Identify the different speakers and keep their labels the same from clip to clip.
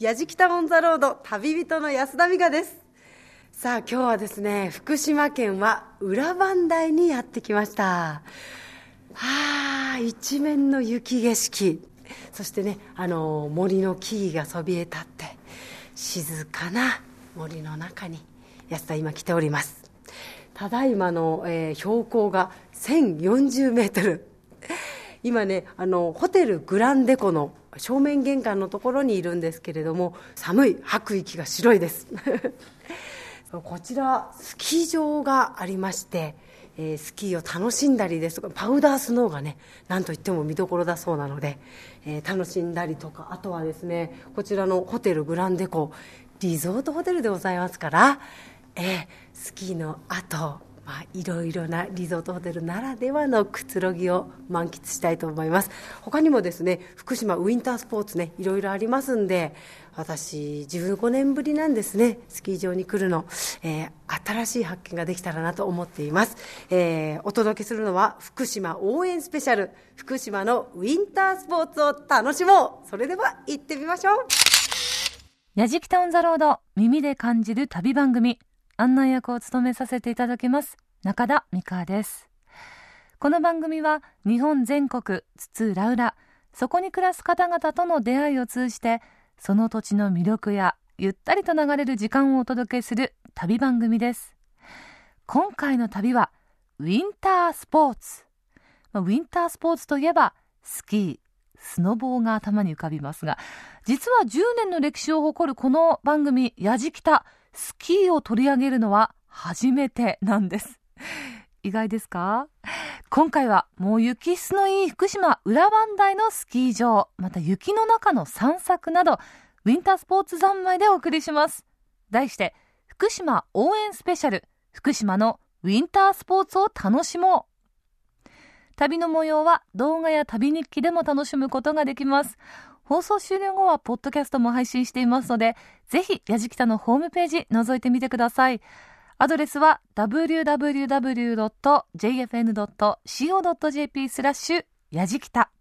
Speaker 1: やじきたオンザロード旅人の安田美香です。さあ今日はですね福島県は裏磐梯にやってきました。はあ一面の雪景色。そしてねあの森の木々がそびえ立って静かな森の中に安田今来ております。ただいまの、えー、標高が1040メートル。今ねあのホテルグランデコの正面玄関のところにいるんですけれども寒い吐く息が白いです。こちらスキー場がありましてえ、スキーを楽しんだりですとかパウダースノーがねなんといっても見どころだそうなので、えー、楽しんだりとかあとはですねこちらのホテルグランデコリゾートホテルでございますから、えー、スキーの後まあ、いろいろなリゾートホテルならではのくつろぎを満喫したいと思います。他にもですね福島ウィンタースポーツねいろいろありますんで私15年ぶりなんですねスキー場に来るの、えー、新しい発見ができたらなと思っています、えー、お届けするのは福島応援スペシャル。福島のウィンタースポーツを楽しもう。それでは行ってみましょう。
Speaker 2: やじきたオンザロード耳で感じる旅番組。案内役を務めさせていただきます中田美香です。この番組は日本全国津々浦々そこに暮らす方々との出会いを通じてその土地の魅力やゆったりと流れる時間をお届けする旅番組です。今回の旅はウィンタースポーツ。ウィンタースポーツといえばスキースノボーが頭に浮かびますが実は10年の歴史を誇るこの番組「やじきた」スキーを取り上げるのは初めてなんです。意外ですか？今回はもう雪質のいい福島裏磐梯のスキー場、また雪の中の散策など、ウィンタースポーツ三昧でお送りします。題して、福島応援スペシャル、福島のウィンタースポーツを楽しもう。旅の模様は動画や旅日記でも楽しむことができます。放送終了後はポッドキャストも配信していますので、ぜひ、やじきたのホームページ覗いてみてください。アドレスは www.jfn.co.jp スラッシュやじきた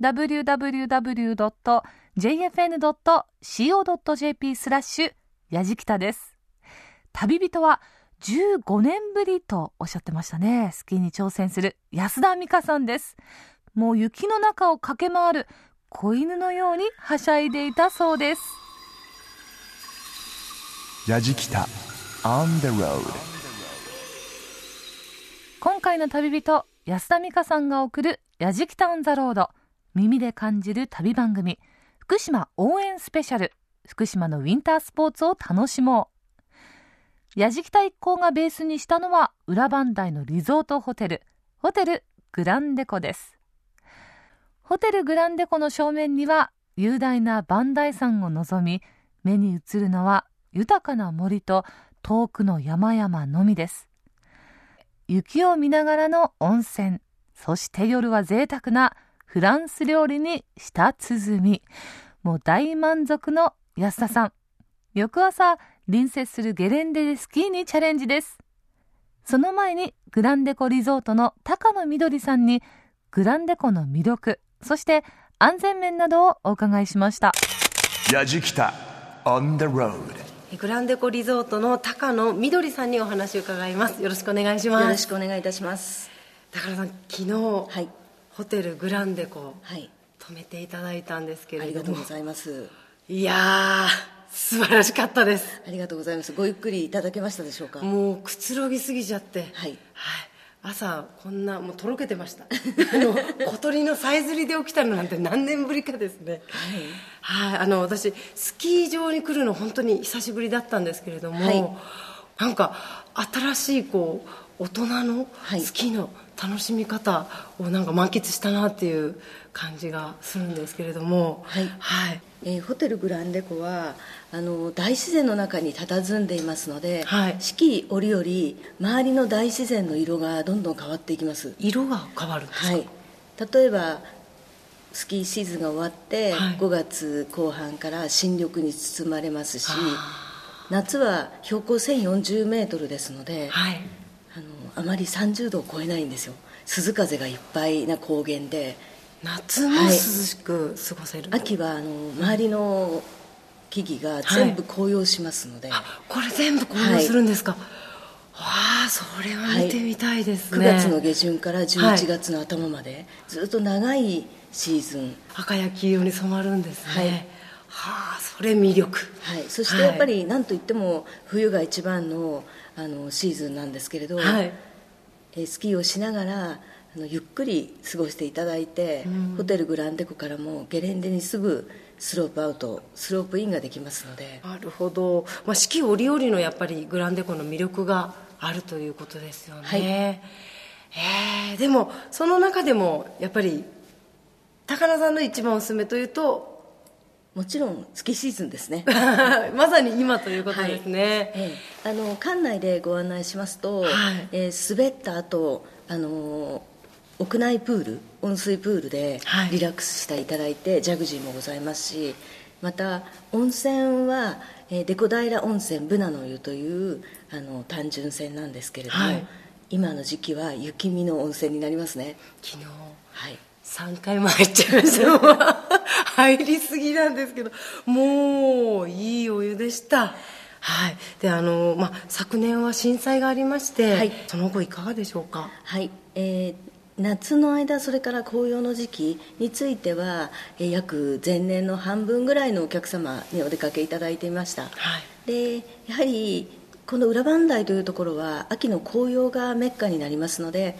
Speaker 2: www.jfn.co.jp スラッシュやじきたです。旅人は15年ぶりとおっしゃってましたね。スキーに挑戦する安田美香さんです。もう雪の中を駆け回る子犬のようにはしゃいでいたそうです。やじきた On the road 今回の旅人安田美香さんが送る「やじきた On the Road」耳で感じる旅番組。福島応援スペシャル。福島のウィンタースポーツを楽しもう。やじきた一行がベースにしたのは裏磐梯のリゾートホテル。ホテルグランデコですホテルグランデコの正面には雄大な磐梯山を望み目に映るのは豊かな森と遠くの山々のみです。雪を見ながらの温泉そして夜は贅沢なフランス料理に舌鼓。もう大満足の安田さん。翌朝隣接するゲレンデでスキーにチャレンジです。その前にグランデコリゾートの高野みどりさんにグランデコの魅力そして安全面などをお伺いしました。
Speaker 1: やじきた On the road グランデコリゾートの高野みどりさんにお話を伺います。よろしくお願いします。
Speaker 3: よろしくお願いいたします。
Speaker 1: 高野さん昨日、はい、ホテルグランデコ、はい、泊めていただいたんですけれども。
Speaker 3: ありがとうございます。
Speaker 1: いや素晴らしかったです。
Speaker 3: ありがとうございます。ごゆっくりいただけましたでしょうか？
Speaker 1: もうくつろぎすぎちゃって。はい、はい朝こんなもうとろけてました。あの小鳥のさえずりで起きたのなんて何年ぶりかですね。はい、はい、あの私スキー場に来るの本当に久しぶりだったんですけれども、はい、なんか新しいこう大人のスキーの楽しみ方をなんか満喫したなっていう感じがするんですけれども
Speaker 3: はい、はい。えー、ホテルグランデコはあの大自然の中に佇んでいますので、はい、四季折々周りの大自然の色がどんどん変わっていきます。
Speaker 1: 色が変わるんですか、はい、
Speaker 3: 例えばスキーシーズンが終わって、はい、5月後半から新緑に包まれますし夏は標高1 0 4 0メートルですので、はい、あのあまり30度を超えないんですよ。涼風がいっぱいな高原で。
Speaker 1: 夏も涼しく過ごせる、
Speaker 3: はい、秋はあの周りの木々が全部紅葉しますので、はい、
Speaker 1: これ全部紅葉するんですか、はい。わあそれは見てみたいですね、
Speaker 3: はい、9月の下旬から11月の頭まで、ずっと長いシーズン。
Speaker 1: 赤や黄色に染まるんですね、はい、はあそれ魅力。
Speaker 3: はい。そしてやっぱり何といっても冬が一番のあのシーズンなんですけれど、はい、えスキーをしながらあのゆっくり過ごしていただいて、うん、ホテルグランデコからもゲレンデにすぐスロープアウトスロープインができますので。
Speaker 1: なるほど、まあ、四季折々のやっぱりグランデコの魅力があるということですよね、はい、えー、でもその中でもやっぱり高菜さんの一番おすすめというと
Speaker 3: もちろん月シーズンですね。
Speaker 1: まさに今ということですね、はい。え
Speaker 3: え、あの館内でご案内しますと、はい、えー、滑った後あの屋内プール温水プールでリラックスしていただいて、はい、ジャグジーもございますしまた温泉は、えー、デコ平温泉ブナの湯というあの単純泉なんですけれども、はい、今の時期は雪見の温泉になりますね。
Speaker 1: 昨日はい。3回も入っちゃいました。入りすぎなんですけどもういいお湯でした。はい。であの、まあ、昨年は震災がありまして、はい、その後いかがでしょうか？
Speaker 3: はい。えー夏の間それから紅葉の時期については約前年の半分ぐらいのお客様にお出かけいただいていました、はい、でやはりこの裏磐梯というところは秋の紅葉がメッカになりますので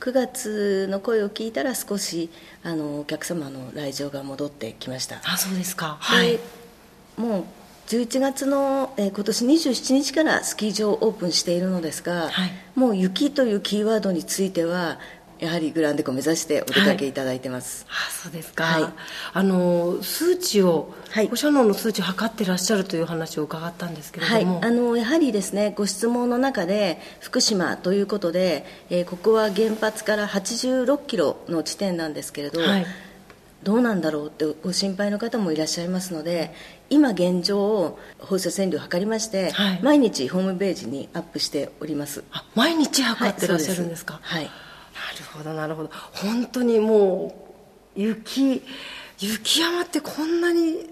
Speaker 3: 9月の声を聞いたら少しあのお客様の来場が戻ってきました。
Speaker 1: あそうですか。はい。
Speaker 3: もう11月の、えー、今年27日からスキー場オープンしているのですが、はい、もう雪というキーワードについてはやはりグランデコ目指してお出かけいただいてます、
Speaker 1: はい、あそうですか、はい、あの数値を、はい、ご所能の数値を測ってらっしゃるという話を伺ったんですけれども、
Speaker 3: はい、あのやはりですねご質問の中で福島ということで、えー、ここは原発から86キロの地点なんですけれど、はい、どうなんだろうってご心配の方もいらっしゃいますので今現状放射線量を測りまして、はい、毎日ホームページにアップしております。
Speaker 1: 毎日測ってらっしゃるんですか。はいるほどなるほど。本当にもう雪雪山ってこんなに、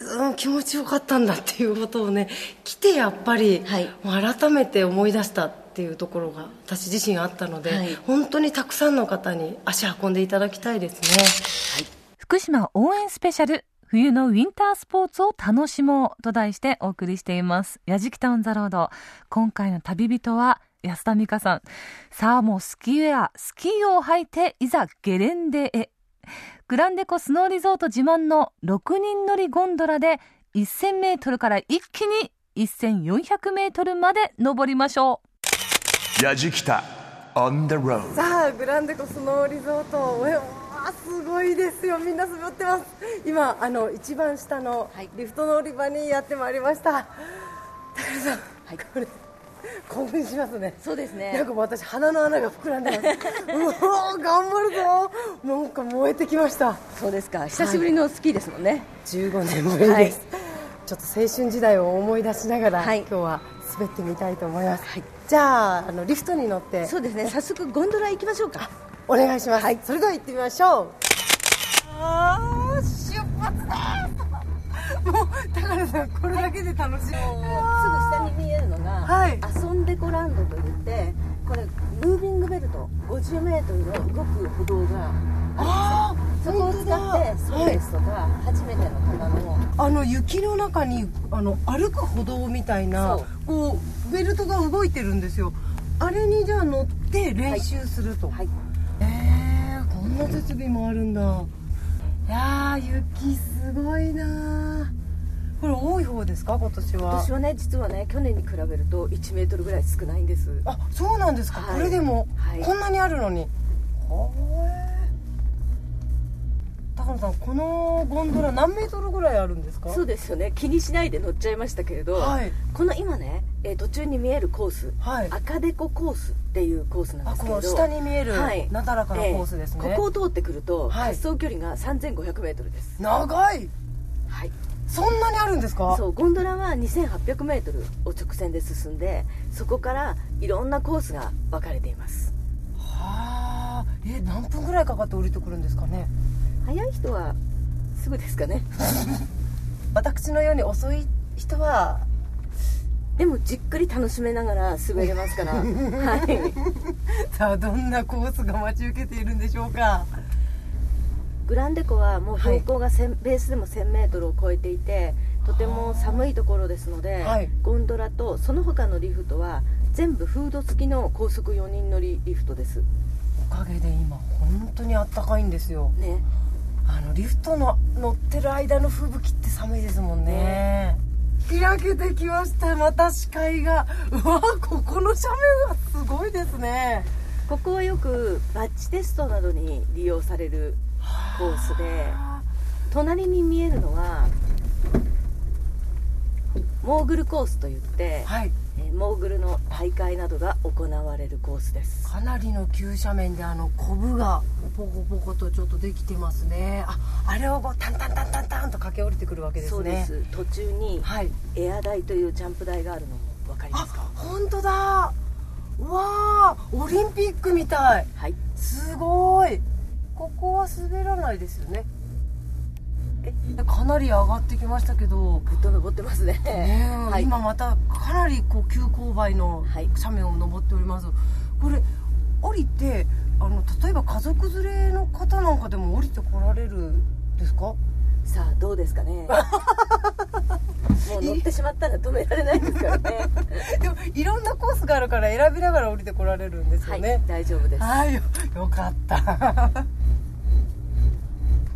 Speaker 1: うん、気持ちよかったんだっていうことをね来てやっぱり、はい、改めて思い出したっていうところが私自身あったので、はい、本当にたくさんの方に足運んでいただきたいですね、
Speaker 2: はい、福島応援スペシャル冬のウィンタースポーツを楽しもうと題してお送りしています。やじきタウンザロード。今回の旅人は安田美香さん。さあもうスキーウェア、スキーを履いて、いざゲレンデへ。グランデコスノーリゾート自慢の6人乗りゴンドラで1000メートルから一気に1400メートルまで登りましょ
Speaker 1: う。やじきた on the road さあグランデコスノーリゾートすごいですよ。みんな滑ってます。今あの一番下のリフト乗り場にやってまいりました、はい、高田さん、はい、これ興奮しますね。
Speaker 3: そうですね。
Speaker 1: なんか私鼻の穴が膨らんでます。うわ頑張るぞなんか燃えてきました。
Speaker 3: そうですか。久しぶりのスキーですもんね、はい、
Speaker 1: 15年ぶりです、はい、ちょっと青春時代を思い出しながら、はい、今日は滑ってみたいと思います、はい、じゃああのリフトに乗って。
Speaker 3: そうですね。早速ゴンドラ行きましょうか。
Speaker 1: お願いします、はい、それでは行ってみましょうもう高野さんこれだけで楽しい。すぐ
Speaker 3: 下に見えるのが、はい、遊んでこランドといってこれムービングベルト 50m の動く歩道があそこを使ってストレスとか、はい、初めての方の
Speaker 1: あの雪の中にあの歩く歩道みたいなこうベルトが動いてるんですよ。あれにじゃあ乗って練習すると、はい、はい、えー、こんな設備もあるんだいや雪すごいなこれ多い方ですか今年は？
Speaker 3: 今年はね実はね去年に比べると1メートルぐらい少ないんです。
Speaker 1: あそうなんですか、はい、これでも、はい、こんなにあるのに。は高野さんこのゴンドラ何メートルぐらいあるんですか？
Speaker 3: そうですよね。気にしないで乗っちゃいましたけれど、はい、この今ね、えー、途中に見えるコース、はい、赤デココースっていうコースなんですけど
Speaker 1: 下に見えるなだらかなコースですね、
Speaker 3: えー、ここを通ってくると、滑走距離が 3500m です。
Speaker 1: 長い！はい。そんなにあるんですか？
Speaker 3: そうゴンドラは 2800m を直線で進んでそこからいろんなコースが分かれています。
Speaker 1: はあ。え何分ぐらいかかって降りてくるんですかね？
Speaker 3: 早い人はすぐですかね。
Speaker 1: 私のように遅い人は
Speaker 3: でもじっくり楽しめながら滑れますから。はい。
Speaker 1: さあどんなコースが待ち受けているんでしょうか？
Speaker 3: グランデ湖はもう標高が、はい、ベースでも 1000m を超えていてとても寒いところですので、はい、ゴンドラとその他のリフトは全部フード付きの高速4人乗りリフトです。
Speaker 1: おかげで今本当にあったかいんですよ。ねあのリフトの乗ってる間の吹雪って寒いですもんね。ね開けてきました。また視界がうわここの斜面はすごいですね。
Speaker 3: ここはよくバッジテストなどに利用されるコースで隣に見えるのはモーグルコースといって、はい、えー、モーグルの大会などが行われるコースです。
Speaker 1: かなりの急斜面であのコブがポコポコとちょっとできてますね。ああれをこうタンタンタンタンタンと駆け下りてくるわけですね。
Speaker 3: そうです。途中に、はい、エア台というジャンプ台があるのも分かりますか？
Speaker 1: 本当だ。うわーオリンピックみたい。はい。すごい。ここは滑らないですよね。えかなり上がってきましたけど。
Speaker 3: ぐっと登ってますね。ね、
Speaker 1: はい、今またかなりこう急勾配の斜面を登っております、はい、これ降りてあの例えば家族連れの方なんかでも降りてこられるんですか？
Speaker 3: さあどうですかね。もう乗ってしまったら止められないですからね。
Speaker 1: でもいろんなコースがあるから選びながら降りてこられるんですよね、はい、
Speaker 3: 大丈夫です。
Speaker 1: はいよかった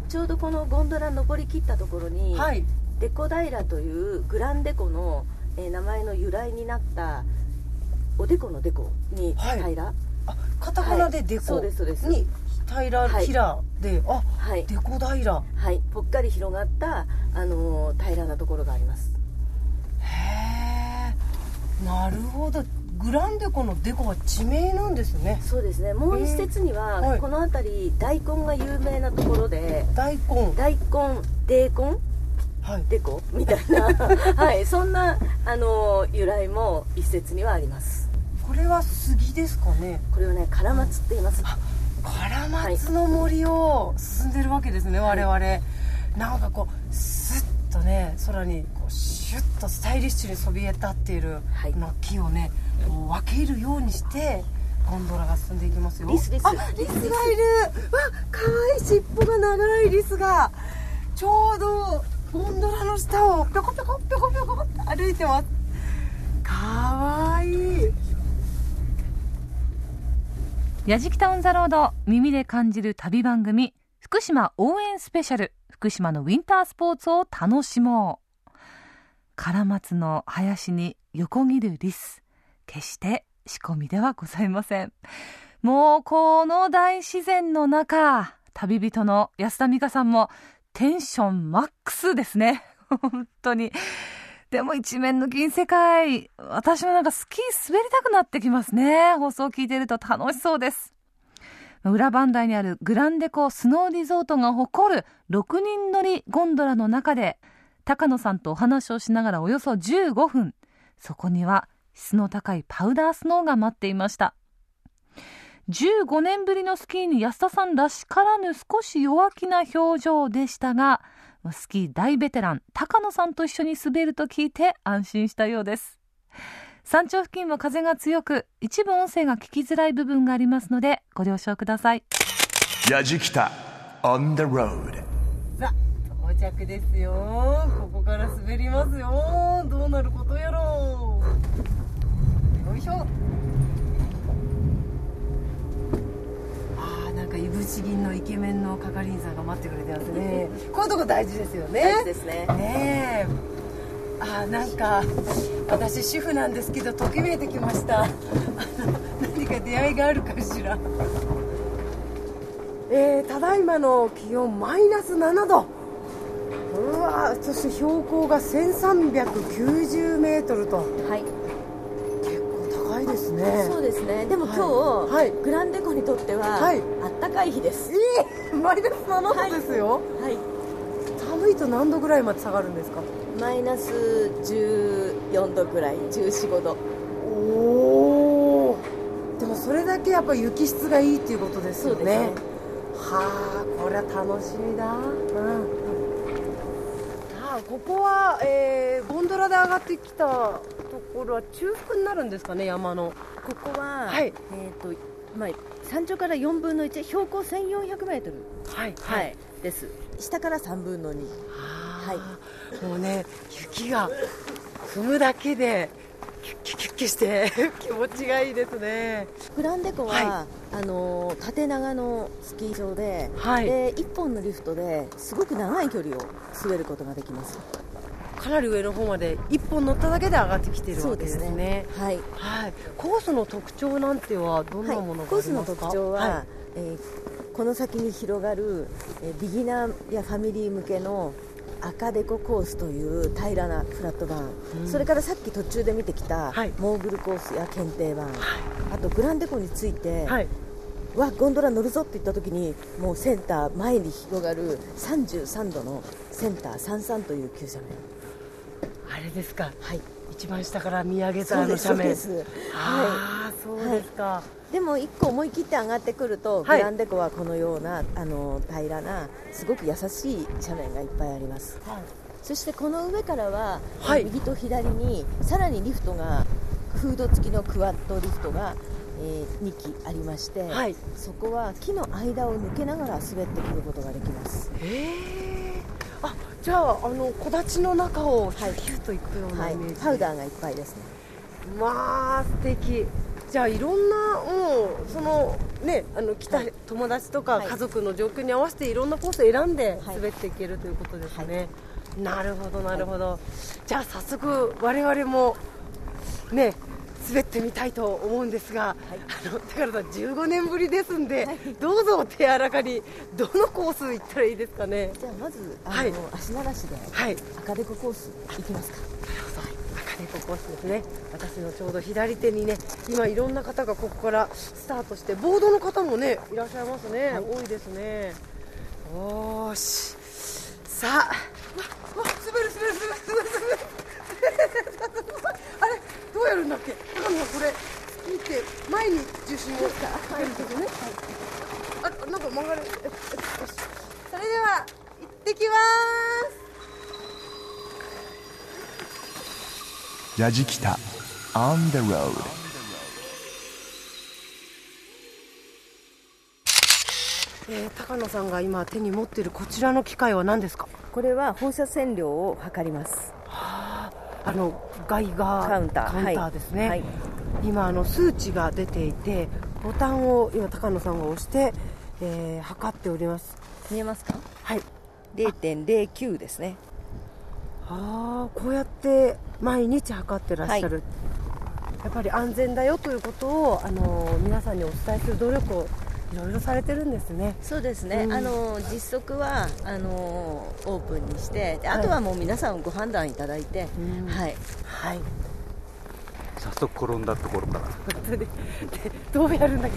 Speaker 3: ちょうどこのゴンドラ登りきったところに、はい、デコ平というグランデコの、えー、名前の由来になったおでこのデコに平、はい、
Speaker 1: あカタカナでデコ、そうですそうです。に平、はい、平であ、はい、デコ平。
Speaker 3: はい。ぽっかり広がったあのー、平らなところがあります。
Speaker 1: へえなるほどグランデコのデコは地名なんですね。
Speaker 3: そうですね。もう一説には、はい、この辺り大根が有名なところで
Speaker 1: 大根。
Speaker 3: 大根デーコン？はい、デコ？みたいな。はい。そんなあの由来も一説にはあります。
Speaker 1: これは杉ですかね。
Speaker 3: これはねカラマツって言います。
Speaker 1: カラマツの森を進んでるわけですね、はい、我々。なんかこうスッとね空にこうシュッとスタイリッシュにそびえ立っているの木をね、分けるようにしてゴンドラが進んでいきますよ。
Speaker 3: リスです
Speaker 1: リスがいる。わ可愛い尻尾が長いリスがちょうどゴンドラの下をぴょこぴょこぴょこぴょこって歩いてます。かわい。い
Speaker 2: やじきたオンザロード耳で感じる旅番組福島応援スペシャル福島のウィンタースポーツを楽しもう。カラマツの林に横切るリス決して仕込みではございません。もうこの大自然の中旅人の安田美香さんもテンションマックスですね。本当に。でも一面の銀世界私もなんかスキー滑りたくなってきますね。放送を聞いてると楽しそうです。裏磐梯にあるグランデコスノーリゾートが誇る6人乗りゴンドラの中で高野さんとお話をしながらおよそ15分。そこには質の高いパウダースノーが待っていました。15年ぶりのスキーに安田さんらしからぬ少し弱気な表情でしたがスキー大ベテラン高野さんと一緒に滑ると聞いて安心したようです。山頂付近は風が強く一部音声が聞きづらい部分がありますのでご了承ください。
Speaker 1: やじきた On the road さあ到着ですよ。ここから滑りますよ。どうなることやろうよいしょ。ああなんかいぶし銀のイケメンの係員さんが待ってくれてますね。こういうとこ大事ですよね。
Speaker 3: 大事ですね。
Speaker 1: ねああなんか私主婦なんですけどときめいてきました。何か出会いがあるかしら。えー、ただいまの気温マイナス7度。うわそして標高が1390メートルと。はいね。
Speaker 3: そうですね。でも今日、はい、グランデコにとっては、はい、あったかい日です。
Speaker 1: えー、マイナス7度ですよ。はい、寒いと何度ぐらいまで下がるんですか？
Speaker 3: マイナス14度ぐらい1415度。
Speaker 1: おおでもそれだけやっぱ雪質がいいっていうことですよね。ね。はあこれは楽しみだ。うん。ここは、えー、ゴンドラで上がってきたところは中腹になるんですかね山の
Speaker 3: ここは、はい、えーとまあ、山頂から4分の1標高1400メートル、はいはい、です。下から3分の2
Speaker 1: はい。もうね雪が踏むだけでキュッキュッキュッキュして 気持ちがいいですね。
Speaker 3: グランデコは、はい、あの縦長のスキー場で,、はい、で1本のリフトですごく長い距離を滑ることができます
Speaker 1: かなり上の方まで1本乗っただけで上がってきてるわけですね、ね、はい、はい、コースの特徴なんてはどんなものがありますか、はい、コースの特徴は、はい、
Speaker 3: えー、この先に広がる、えー、ビギナーやファミリー向けの赤デココースという平らなフラットバーン、うん、それからさっき途中で見てきた、モーグルコースや検定バーン、はい、あとグランデコについて、はい、わゴンドラ乗るぞって言った時にもうセンター前に広がる33度のセンター33という急斜面
Speaker 1: あれですか。はい。一番下から見上げたあの斜面
Speaker 3: ですはい。そうですか、はい、でも一個思い切って上がってくると、はい、グランデコはこのようなあの平らなすごく優しい斜面がいっぱいあります、はい、そしてこの上からは、はい、右と左にさらにリフトがフード付きのクワッドリフトがえー、2機ありまして、はい、そこは木の間を抜けながら滑ってくることができます。へ
Speaker 1: えあじゃああの木立の中をヒュッといくようなイメージ、はい、
Speaker 3: パウダーがいっぱいですね。
Speaker 1: まあ素敵。じゃあいろんなもうそのねあの来た友達とか家族の状況に合わせていろんなコースを選んで滑っていけるということですね、なるほどなるほど、じゃあ早速我々もね滑ってみたいと思うんですが、はい、あの高原さん、15年ぶりですんで、はい、どうぞ手柔らかに、どのコース行ったらいいですかね。
Speaker 3: じゃあまずあの、はい、足慣らしで、はい、赤デココース行きますか。
Speaker 1: 赤デココースですね。私のちょうど左手にね、今いろんな方がここからスタートして、ボードの方もねいらっしゃいますね。多いですね。おーし、さあ、わ、わ、滑る滑る滑る滑る滑る。あれどうやるんだっけ？高野さんこれ見て前に重心をか？けるとね、はい、あなんか曲がる。よし。それでは行ってきます。やじきた。On the road えー、高野さんが今手に持っているこちらの機械は何ですか？
Speaker 3: これは放射線量を測ります
Speaker 1: あのガイガー。カウンターですね、はい、今あの数値が出ていてボタンを今高野さんが押して、えー、測っております。
Speaker 3: 見えますか？はい。0.09ですね。
Speaker 1: ああこうやって毎日測ってらっしゃる、はい、やっぱり安全だよということをあの皆さんにお伝えする努力をいろいろされてるんですね。
Speaker 3: そうですね、うん、あの実測はあのオープンにしてあとはもう皆さんご判断いただいて、うん、はい、はい、
Speaker 4: 早速転んだところから。本当にで
Speaker 1: どうやるんだっ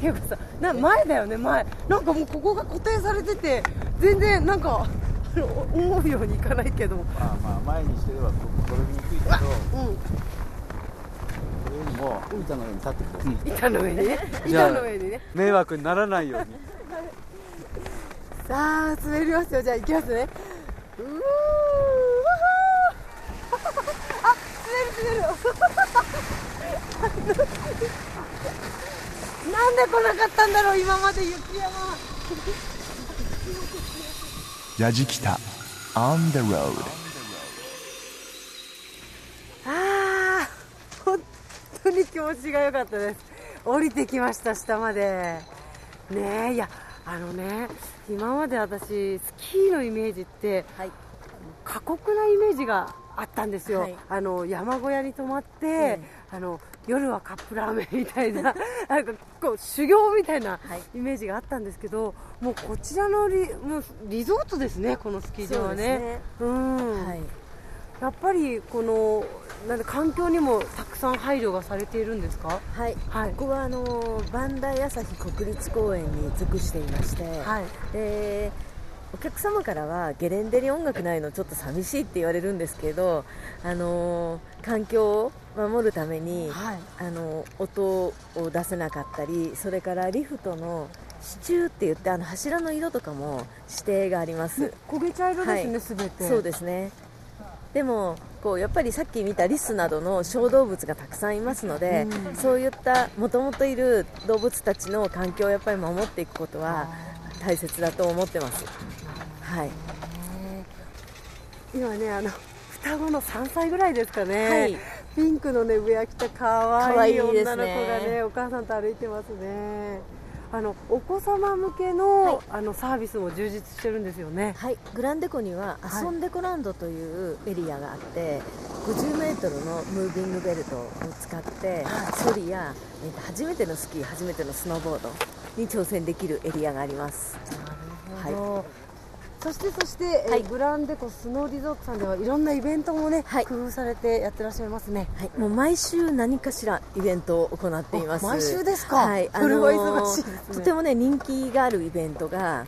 Speaker 1: け恵子さん。な前だよね前。なんかもうここが固定されてて全然なんか思うようにいかないけど。
Speaker 4: まあまあ前にしてれば転びにくいけど、うんも板の上に立ってください、
Speaker 1: 板の上にね。板の上にね。
Speaker 4: 迷惑にならないように。
Speaker 1: さあ滑りますよ。じゃあ行きますね。うー。あ滑る滑る。なんで来なかったんだろう今まで雪山。やじきた。On the road に気持ちが良かったです。降りてきました下まで。ねいやあのね今まで私スキーのイメージって、はい、過酷なイメージがあったんですよ、はい、あの山小屋に泊まって、うん、あの夜はカップラーメンみたいな なんかこう修行みたいなイメージがあったんですけど、はい、もうこちらのリもうリゾートですね、このスキー場はね。ね。うん、はいやっぱりこのなんで環境にもたくさん配慮がされているんですか？
Speaker 3: はい、はい、ここはあの磐梯朝日国立公園に属していまして、はい、でお客様からはゲレンデに音楽ないのちょっと寂しいって言われるんですけど、あの環境を守るために、はい、あの音を出せなかったりそれからリフトの支柱って言ってあの柱の色とかも指定があります。
Speaker 1: 焦げ茶色ですね、す、べ、て。
Speaker 3: そうですねでもこうやっぱりさっき見たリスなどの小動物がたくさんいますので、うん、そういったもともといる動物たちの環境をやっぱり守っていくことは大切だと思ってます。はい、
Speaker 1: 今ねあの双子の3歳ぐらいですかね、はい、ピンクのね上着着たかわいい女の子がね、ね、お母さんと歩いてますねあのお子様向けのはい、あのサービスも充実してるんですよね。
Speaker 3: はい。グランデコには遊んでコランドというエリアがあって、はい、50メートルのムービングベルトを使って、はい、ソリや、え初めてのスキー初めてのスノーボードに挑戦できるエリアがあります。
Speaker 1: なるほど、はいそしてそして、はい、グランデコスノーリゾートさんではいろんなイベントもね、はい、工夫されてやってらっしゃいますね、
Speaker 3: はい、もう毎週何かしらイベントを行っています。
Speaker 1: 毎週ですか、はい、あのー、忙しいね、
Speaker 3: とてもね人気があるイベントが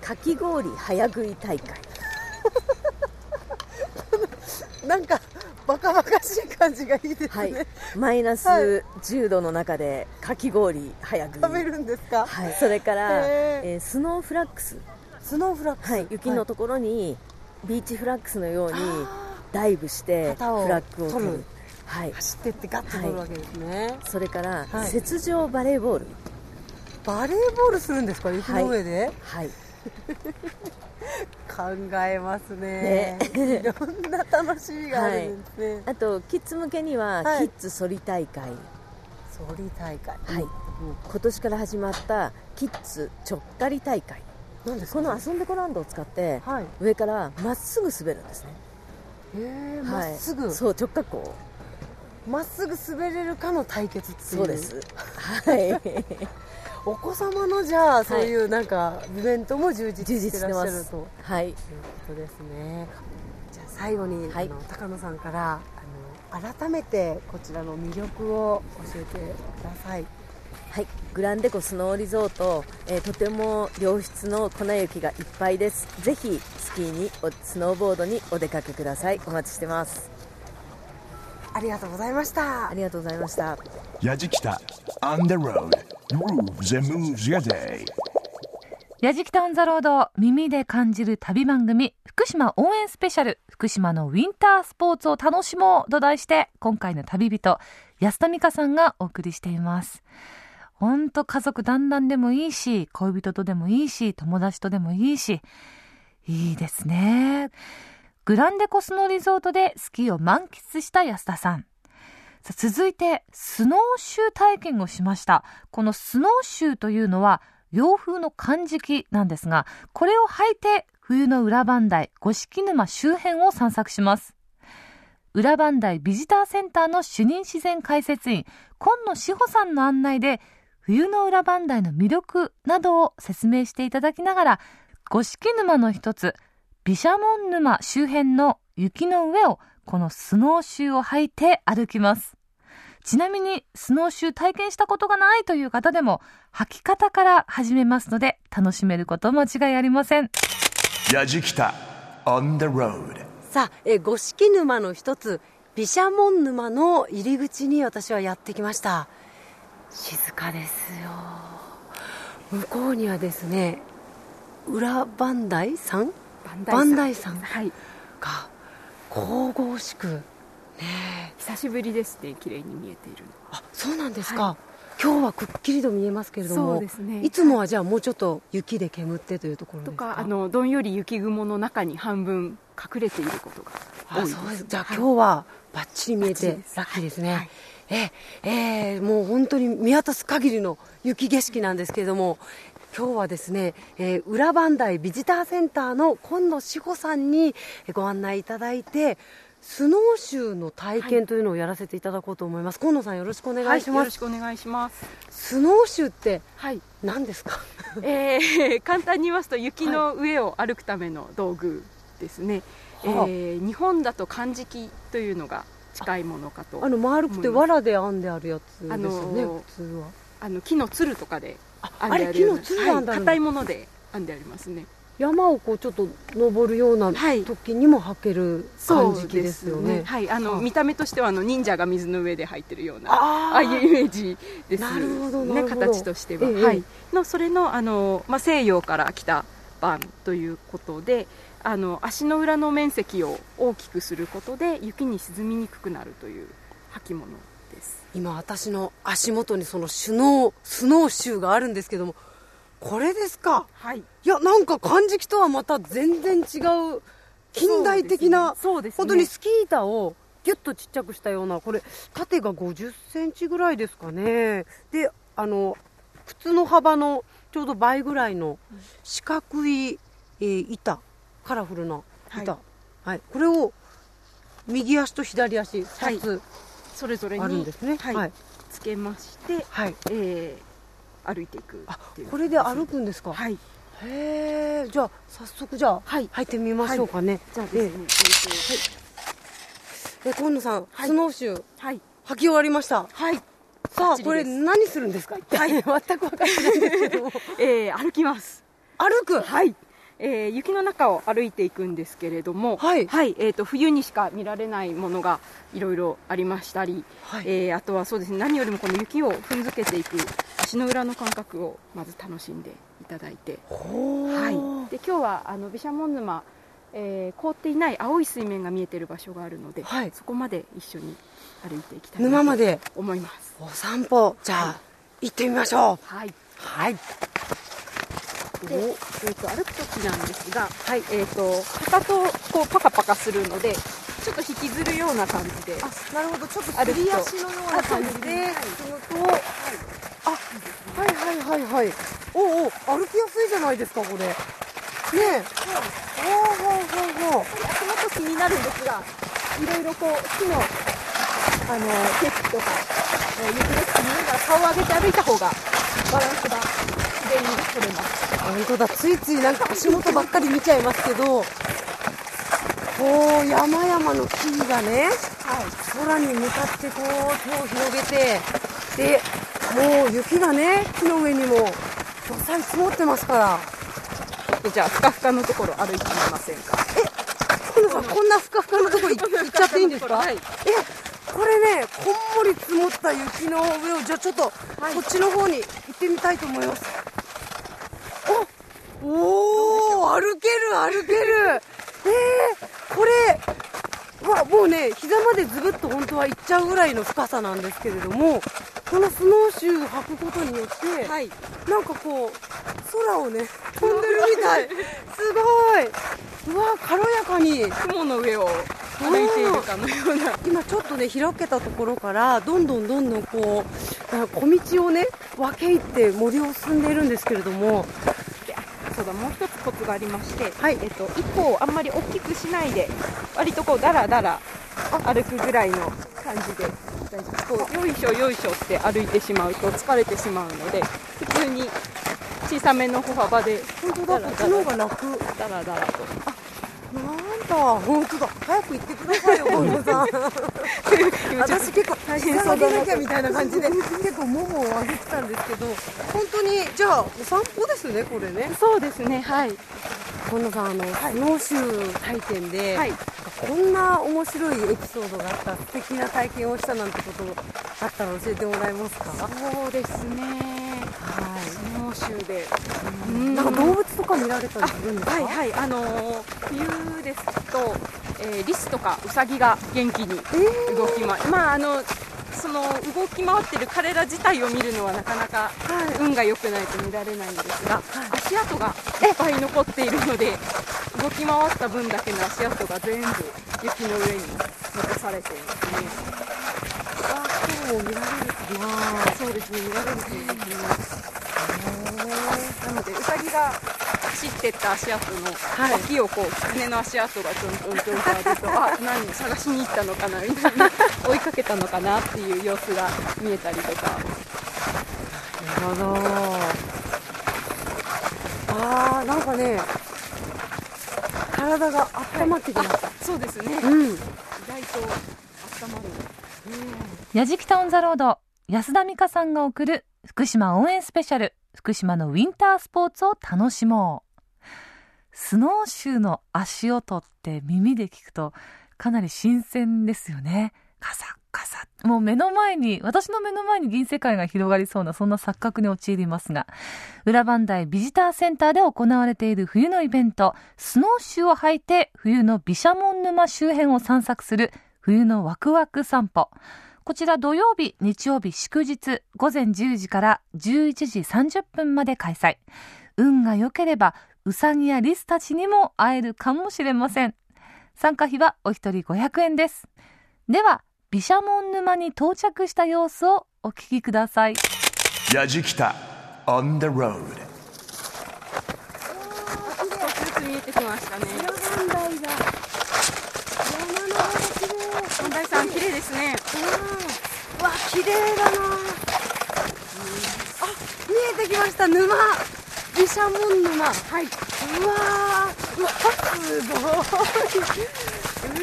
Speaker 3: かき氷早食い大会。
Speaker 1: なんかバカバカしい感じがいいですね、はい、
Speaker 3: マイナス10度の中でかき氷早食い。
Speaker 1: 食べるんですか、
Speaker 3: はい、それから、えー、スノーフラッグス
Speaker 1: スノーフラッグス、
Speaker 3: はい、雪のところに、ビーチフラッグスのようにダイブしてフラッグを取る。
Speaker 1: はい、走ってってガッと取るわけですね、はい、
Speaker 3: それから、はい、雪上バレーボール。
Speaker 1: バレーボールするんですか雪の上で？
Speaker 3: はい、
Speaker 1: 考えますね。ね。いろんな楽しみがあるんですね、
Speaker 3: あとキッズ向けには、キッズソリ大会。
Speaker 1: ソリ大会。
Speaker 3: はい、うん、今年から始まったキッズちょっかり大会この遊んでこランドを使って、はい、上からまっすぐ滑るんですね。
Speaker 1: へえま、っすぐ。
Speaker 3: そう直角行
Speaker 1: まっすぐ滑れるかの対決っていう。
Speaker 3: そうです。はい。
Speaker 1: お子様のじゃあそういうなんかイベントも充実してらっしゃると、
Speaker 3: はい、
Speaker 1: いうことですね。じゃあ最後に、はい、あの高野さんからあの改めてこちらの魅力を教えてください
Speaker 3: はい、グランデコスノーリゾート、えー、とても良質の粉雪がいっぱいです。ぜひスキーにスノーボードにお出かけください。お待ちしてます。
Speaker 1: ありがとうございました。
Speaker 3: ありがとうございました。
Speaker 5: やじきた On the road. Grooves and moves your day.
Speaker 2: やじきたオンザロード耳で感じる旅番組福島応援スペシャル。福島のウィンタースポーツを楽しもうと題して今回の旅人安田美香さんがお送りしていますほんと家族団らんでもいいし、恋人とでもいいし、友達とでもいいし、いいですね。グランデコスのリゾートでスキーを満喫した安田さん。さ続いて、スノーシュー体験をしました。このスノーシューというのは、洋風の漢字機なんですが、これを履いて冬の裏磐梯、五色沼周辺を散策します。裏磐梯ビジターセンターの主任自然解説員、今野志保さんの案内で、冬の裏磐梯の魅力などを説明していただきながら、五色沼の一つ、毘沙門沼周辺の雪の上をこのスノーシューを履いて歩きます。ちなみにスノーシュー体験したことがないという方でも履き方から始めますので楽しめること間違いありません。
Speaker 5: やじきた on the road
Speaker 1: さあ、え五色沼の一つ、毘沙門沼の入り口に私はやってきました。静かですよ。向こうにはですね裏磐梯山？磐梯山。
Speaker 6: はい。
Speaker 1: が神々しくね
Speaker 6: 久しぶりですね綺麗に見えている。
Speaker 1: あそうなんですか、はい、今日はくっきりと見えますけれども
Speaker 6: そうですね。
Speaker 1: いつもはじゃあもうちょっと雪で煙ってというところ
Speaker 6: とかあのどんより雪雲の中に半分隠れていることが多いです。
Speaker 1: じゃあ、今日はばっちり見えてラッキーですね、はいええー、もう本当に見渡す限りの雪景色なんですけれども、今日はですね、えー、裏磐梯ビジターセンターの今野志保さんにご案内いただいて、スノーシューの体験というのをやらせていただこうと思います。はい、今野さんよろしくお願いします、はい、よ
Speaker 6: ろしくお願いします。
Speaker 1: スノーシューって何ですか、
Speaker 6: はい、えー、簡単に言いますと雪の上を歩くための道具ですね。はい、えー、日本だと漢字機というのが近いものかと
Speaker 1: あの丸くて藁で編んであるやつですよね普通は。
Speaker 6: あの木のつるとかで編んであるような硬、はい、いもので編んでありますね。
Speaker 1: 山をこうちょっと登るような時にも履ける感じですよね。
Speaker 6: はい、ね。はい、あの見た目としてはあの忍者が水の上で入ってるようなああいうイメージです
Speaker 1: なるほど
Speaker 6: ね形としては、ええ、はい。のそれのあのまあ西洋から来た版ということで、あの足の裏の面積を大きくすることで雪に沈みにくくなるという履物です。
Speaker 1: 今私の足元にそのシュノースノーシューがあるんですけどもこれですか？
Speaker 6: はい。
Speaker 1: いやなんか漢字とはまた全然違う近代的な、
Speaker 6: そうですね。
Speaker 1: 本当にスキー板をギュッとちっちゃくしたようなこれ縦が50センチぐらいですかね。であの靴の幅のちょうど倍ぐらいの四角い、えー板カラフルな板、はい。これを右足と左足2つ、
Speaker 6: それぞれに
Speaker 1: あるんですね。
Speaker 6: はい。
Speaker 1: はい。
Speaker 6: つけまして、
Speaker 1: はい。
Speaker 6: えー歩いていくていう
Speaker 1: これで歩くんですか、
Speaker 6: はい。
Speaker 1: へえじゃあ早速じゃあ、
Speaker 6: はい。
Speaker 1: 入ってみましょうかね、
Speaker 6: じゃあですね、
Speaker 1: え
Speaker 6: え
Speaker 1: え今野さん、
Speaker 6: はい。
Speaker 1: スノーシュー
Speaker 6: ーはい。
Speaker 1: 履き終わりました。
Speaker 6: はい。
Speaker 1: さあこれ何するんですか？一体、全く分かってないんですけども。
Speaker 6: えー歩きます。
Speaker 1: 歩く？
Speaker 6: はい、えー雪の中を歩いていくんですけれども、
Speaker 1: はい。
Speaker 6: えー、と冬にしか見られないものがいろいろありましたり、
Speaker 1: はい。
Speaker 6: えーあとはそうですね何よりもこの雪を踏んづけていく足の裏の感覚をまず楽しんでいただいて、はい、で今日はあの毘沙門沼、えー凍っていない青い水面が見えている場所があるので、
Speaker 1: はい。
Speaker 6: そこまで一緒に歩いていきたいなと思います。
Speaker 1: お散歩。じゃあ、行ってみましょう。
Speaker 6: はい。
Speaker 1: はい
Speaker 6: で、えー、と歩く時なんですが、はいえー、とかかとをこうパカパカするのでちょっと引きずるような感じで
Speaker 1: なるほど。ちょっと
Speaker 6: 歩くと。
Speaker 1: すり足のような感じで
Speaker 6: はい
Speaker 1: 進むと、あはいはいはいはい。おうおう歩きやすいじゃないですかこれ。ねえ。ほうほうほうほう
Speaker 6: 足元気になるんですがいろいろこう木のあの景色とか、えー雪の景見ながら顔を上げて歩いた方がバランスが自然に取れます。
Speaker 1: 本当だ。ついついなんか足元ばっかり見ちゃいますけどこう山々の木々がね、空に向かってこう手を広げてでもう雪がね木の上にもどさり積もってますから。
Speaker 6: でじゃあふかふかのところ歩いてみませんか。
Speaker 1: 今野さんこんなふかふかのところ行行っちゃっていいんですか、
Speaker 6: はい。
Speaker 1: えこれねこんもり積もった雪の上をじゃあちょっと、こっちの方に行ってみたいと思いますおおー歩ける歩ける。えー、これわもうね膝までズブッと本当は行っちゃうぐらいの深さなんですけれどもこのスノーシューを履くことによって、
Speaker 6: はい。
Speaker 1: なんかこう空をね飛んでるみたい。すごい。うわ軽やかに。
Speaker 6: 雲の上を歩いているかのような。
Speaker 1: 今ちょっとね開けたところからどんどんどんどんこうあ小道をね分け入って森を進んでいるんですけれども
Speaker 6: そうだもう一つコツがありまして、
Speaker 1: はい。
Speaker 6: えっと、一歩をあんまり大きくしないで割とこうダラダラ歩くぐらいの感じで大丈夫こうよいしょよいしょって歩いてしまうと疲れてしまうので普通に小さめの歩幅で
Speaker 1: 本当だ。こっちの方が楽。
Speaker 6: ダラダラと。
Speaker 1: なんだ本当だ。早く行ってくださいよ本野さん。私結構大変そうなきゃみたいな感じで結構ももを上げてたんですけど本当にじゃあお散歩ですねこれね。
Speaker 6: そうですねはい。
Speaker 1: 本野さんあの、スノーシュー体験で、
Speaker 6: はい。
Speaker 1: こんな面白いエピソードがあった素敵な体験をしたなんてことあったら教えてもらえますか？
Speaker 6: そうですね
Speaker 1: は
Speaker 6: スノーシューで
Speaker 1: いなんか動物とか見られたりするんですか？
Speaker 6: はいはい。あのー冬ですと、えーリスとかウサギが元気に動きま、まああのその動き回ってる彼ら自体を見るのはなかなか運が良くないと見られないんですが、足跡がいっぱい残っているので動き回った分だけの足跡が全部雪の上に残されていますね
Speaker 1: あ今日も見られるかな。
Speaker 6: そうですね見られると思います。なのでウサギが走ってった足跡の
Speaker 1: はい。
Speaker 6: 脇をこう狐の足跡がちょんちょんちょんとあると あ何探しに行ったのかなみたいな追いかけたのかなっていう様子が見えたりとか。
Speaker 1: なるほど。あーなんかね体が温まってきました、
Speaker 6: そうですね。意
Speaker 1: うん。
Speaker 6: 外と温まる
Speaker 2: やじきたオンザロード安田美香さんが送る福島応援スペシャル福島のウィンタースポーツを楽しもうスノーシューの足音って耳で聞くとかなり新鮮ですよねカサ逆さ。もう目の前に、私の目の前に銀世界が広がりそうな、そんな錯覚に陥りますが、裏磐梯ビジターセンターで行われている冬のイベント、スノーシューを履いて冬の毘沙門沼周辺を散策する冬のワクワク散歩。こちら土曜日、日曜日、祝日、午前10時から11時30分まで開催。運が良ければ、うさぎやリスたちにも会えるかもしれません。参加費はお一人500円です。では、毘沙門沼に到着した様子をお聞きください。
Speaker 5: やじきた on the road
Speaker 6: 少しずつ見えてきましたね。本題さん綺麗ですね。
Speaker 1: うわ綺麗だな。あ見えてきました。沼。毘沙門沼。はい。うわーうわすごい。うー。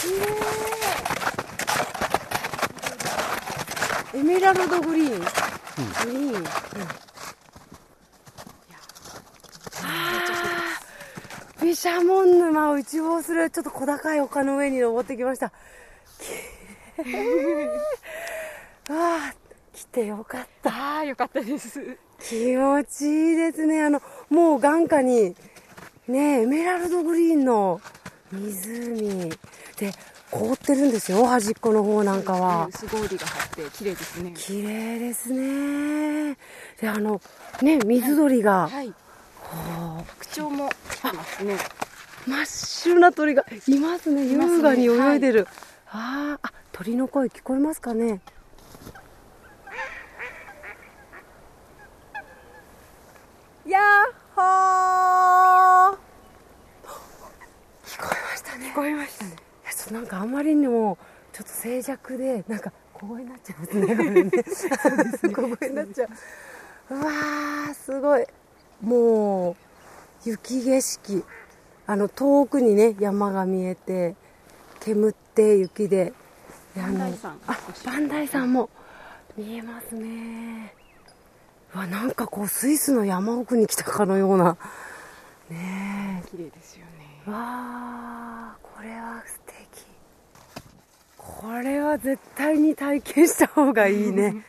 Speaker 1: 綺麗エメラルドグリーン、グリーン、うん毘沙門沼を一望するちょっと小高い丘の上に登ってきました きれいわあ来てよかった
Speaker 6: ああ、よかったです。
Speaker 1: 気持ちいいですねあのもう眼下にねエメラルドグリーンの湖で凍ってるんですよ端っこの方なんかは
Speaker 6: 薄氷が張って綺麗ですね。
Speaker 1: 綺麗ですねであのね水鳥が、
Speaker 6: はい。白鳥も来てますね。
Speaker 1: 真っ白な鳥がいますね。優雅に泳いでる、あーあ鳥の声聞こえますかね。やっほー。聞こえましたね。
Speaker 6: 聞こえましたね。
Speaker 1: いやちょっとなんかあまりにもちょっと静寂でなんか小声になっちゃいますね。小声 になっちゃう。うわーすごいもう雪景色。あの遠くにね山が見えて煙って雪で。であの
Speaker 6: 磐梯山
Speaker 1: あ磐梯山も見えますね。うわなんかこうスイスの山奥に来たかのような。ねえ。
Speaker 6: 綺麗ですよね。
Speaker 1: わあこれは素敵。これは絶対に体験した方がいいね。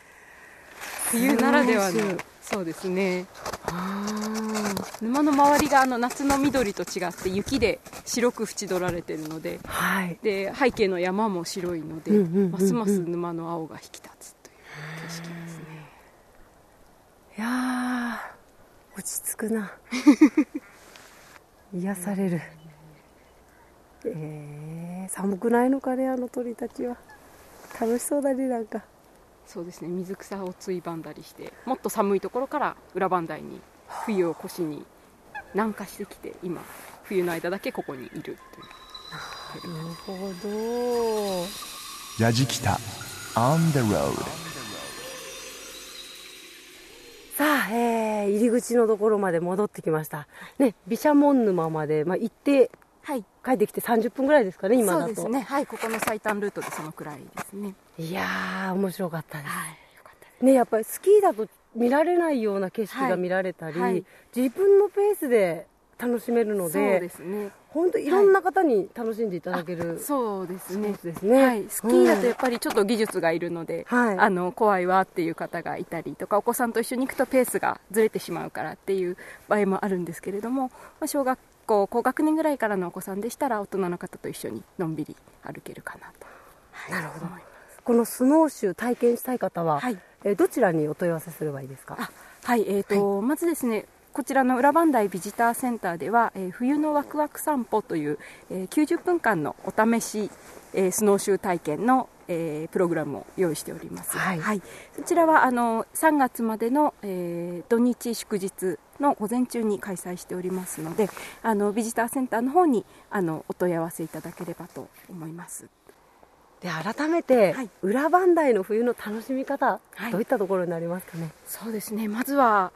Speaker 6: 冬ならではの。そうですね。
Speaker 1: あ
Speaker 6: 沼の周りがあの夏の緑と違って雪で白く縁取られてるので
Speaker 1: ーはい。
Speaker 6: で背景の山も白いので、
Speaker 1: うんうん
Speaker 6: ますます沼の青が引き立つという景色ですね。
Speaker 1: いやー落ち着くな。癒される。えー、寒くないのかねあの鳥たちは。楽しそうだねなんか
Speaker 6: そうですね。水草をついばんだりしてもっと寒いところから裏磐梯に冬を越しに南下してきて今冬の間だけここにいるという。
Speaker 1: なるほど。
Speaker 5: やじきた on the road
Speaker 1: さあ、えー、入り口のところまで戻ってきました。ね毘沙門沼まで、まあ、行って
Speaker 6: はい
Speaker 1: 帰ってきて30分ぐらいですかね今だと。
Speaker 6: そうですね。はいここの最短ルートでそのくらいですね。
Speaker 1: いやー面白かったです。
Speaker 6: はいよかったです。
Speaker 1: ねやっぱりスキーだと見られないような景色が見られたり、
Speaker 6: はい。はい
Speaker 1: 自分のペースで楽しめるの
Speaker 6: そう
Speaker 1: で
Speaker 6: ですね。
Speaker 1: 本当いろんな方に楽しんでいただける、
Speaker 6: そうですね。
Speaker 1: ですね。
Speaker 6: はい、スキーだとやっぱりちょっと技術がいるので、
Speaker 1: はい。
Speaker 6: あの怖いわっていう方がいたりとかお子さんと一緒に行くとペースがずれてしまうからっていう場合もあるんですけれども、まあ、小学校高学年ぐらいからのお子さんでしたら大人の方と一緒にのんびり歩けるかなと。
Speaker 1: なるほど。このスノーシュー体験したい方は、
Speaker 6: はい。
Speaker 1: えーどちらにお問い合わせすればいいですか？
Speaker 6: あはい、えーとまずですねこちらの裏磐梯ビジターセンターでは、えー冬のワクワク散歩という、えー90分間のお試し、えースノーシュー体験の、えープログラムを用意しております、
Speaker 1: はい。
Speaker 6: そちらはあの3月までの、えー土日祝日の午前中に開催しておりますのであのビジターセンターの方にあのお問い合わせいただければと思います。
Speaker 1: で改めて、
Speaker 6: はい。
Speaker 1: 裏磐梯の冬の楽しみ方、
Speaker 6: はい。
Speaker 1: どういったところになりますかね？
Speaker 6: そうですね。まずは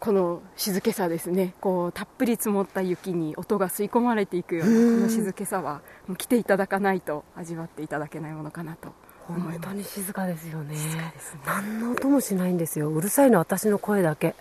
Speaker 6: この静けさですね。こうたっぷり積もった雪に音が吸い込まれていくようなこの静けさはもう来ていただかないと味わっていただけないものかなと
Speaker 1: 本当に静かですよね。
Speaker 6: 静かですね。
Speaker 1: 何の音もしないんですよ。うるさいのは私の声だけ。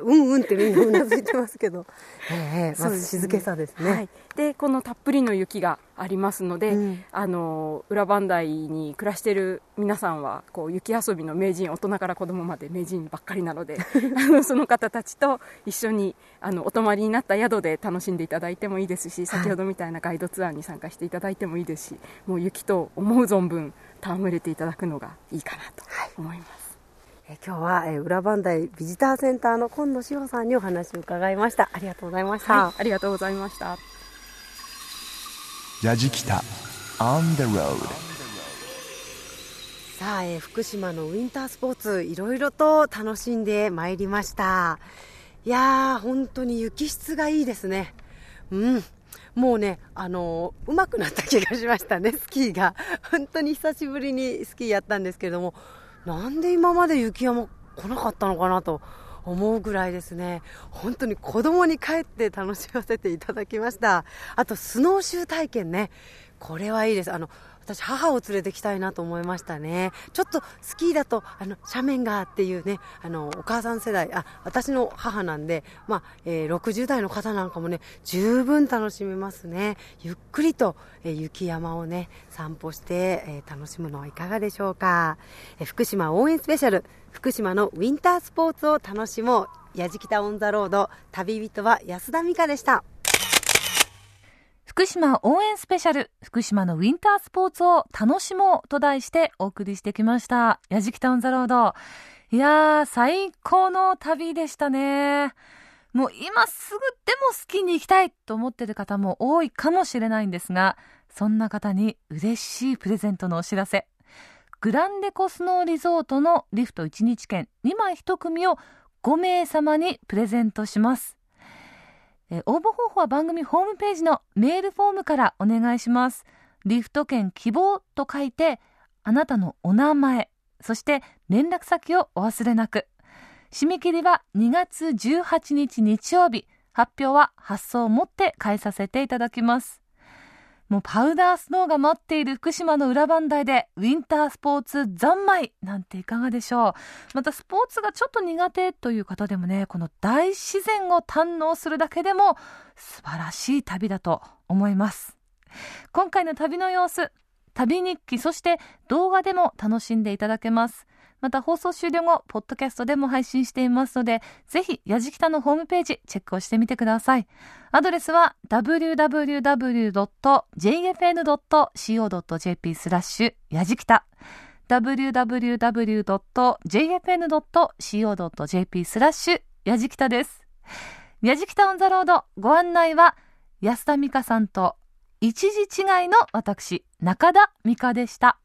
Speaker 1: うんうんってみんなうなずいてますけど、えー、まず静けさですね。はい、
Speaker 6: でこのたっぷりの雪がありますので、うん、あの裏磐梯に暮らしている皆さんはこう雪遊びの名人大人から子供まで名人ばっかりなので その方たちと一緒にあのお泊まりになった宿で楽しんでいただいてもいいですし先ほどみたいなガイドツアーに参加していただいてもいいですしもう雪と思う存分戯れていただくのがいいかなと思います。はい
Speaker 1: え今日は、え裏磐梯ビジターセンターの今野志保さんにお話を伺いましたありがとうございました、
Speaker 6: はい、ありがとうございました
Speaker 5: ジジキタ On the road
Speaker 1: さあ、えー、福島のウィンタースポーツいろいろと楽しんでまいりましたいやー本当に雪質がいいですねうんもうね、あのー、上手くなった気がしましたね、スキーが。本当に久しぶりにスキーやったんですけれども、なんで今まで雪山来なかったのかなと思うぐらいですね、本当に子供に帰って楽しませていただきました。あと、スノーシュー体験ね、これはいいです。あの、私母を連れてきたいなと思いましたね。ちょっとスキーだとあの斜面がっていうねあのお母さん世代あ私の母なんで、まあえー、60代の方なんかもね十分楽しめますね。ゆっくりと、えー、雪山をね散歩して、えー、楽しむのはいかがでしょうか、えー、福島応援スペシャル福島のウィンタースポーツを楽しもう。やじきたオンザロード旅人は安田美香でした。
Speaker 2: 福島応援スペシャル、福島のウィンタースポーツを楽しもうと題してお送りしてきました。やじきたオンザロード。いやー、最高の旅でしたね。もう今すぐでもスキーに行きたいと思ってる方も多いかもしれないんですが、そんな方に嬉しいプレゼントのお知らせ。グランデコスノーリゾートのリフト1日券2枚1組を5名様にプレゼントします。え応募方法は番組ホームページのメールフォームからお願いします。リフト券希望と書いて、あなたのお名前、そして連絡先をお忘れなく。締め切りは2月18日日曜日。発表は発送をもって返させていただきます。もうパウダースノーが待っている福島の裏磐梯でウィンタースポーツ三昧なんていかがでしょう。またスポーツがちょっと苦手という方でもねこの大自然を堪能するだけでも素晴らしい旅だと思います。今回の旅の様子旅日記そして動画でも楽しんでいただけます。また放送終了後、ポッドキャストでも配信していますので、ぜひ、やじきたのホームページ、チェックをしてみてください。アドレスは、www.jfn.co.jp スラッシュ、やじきた。www.jfn.co.jp スラッシュ、やじきたです。やじきたオンザロード、ご案内は、安田美香さんと、一時違いの私、中田美香でした。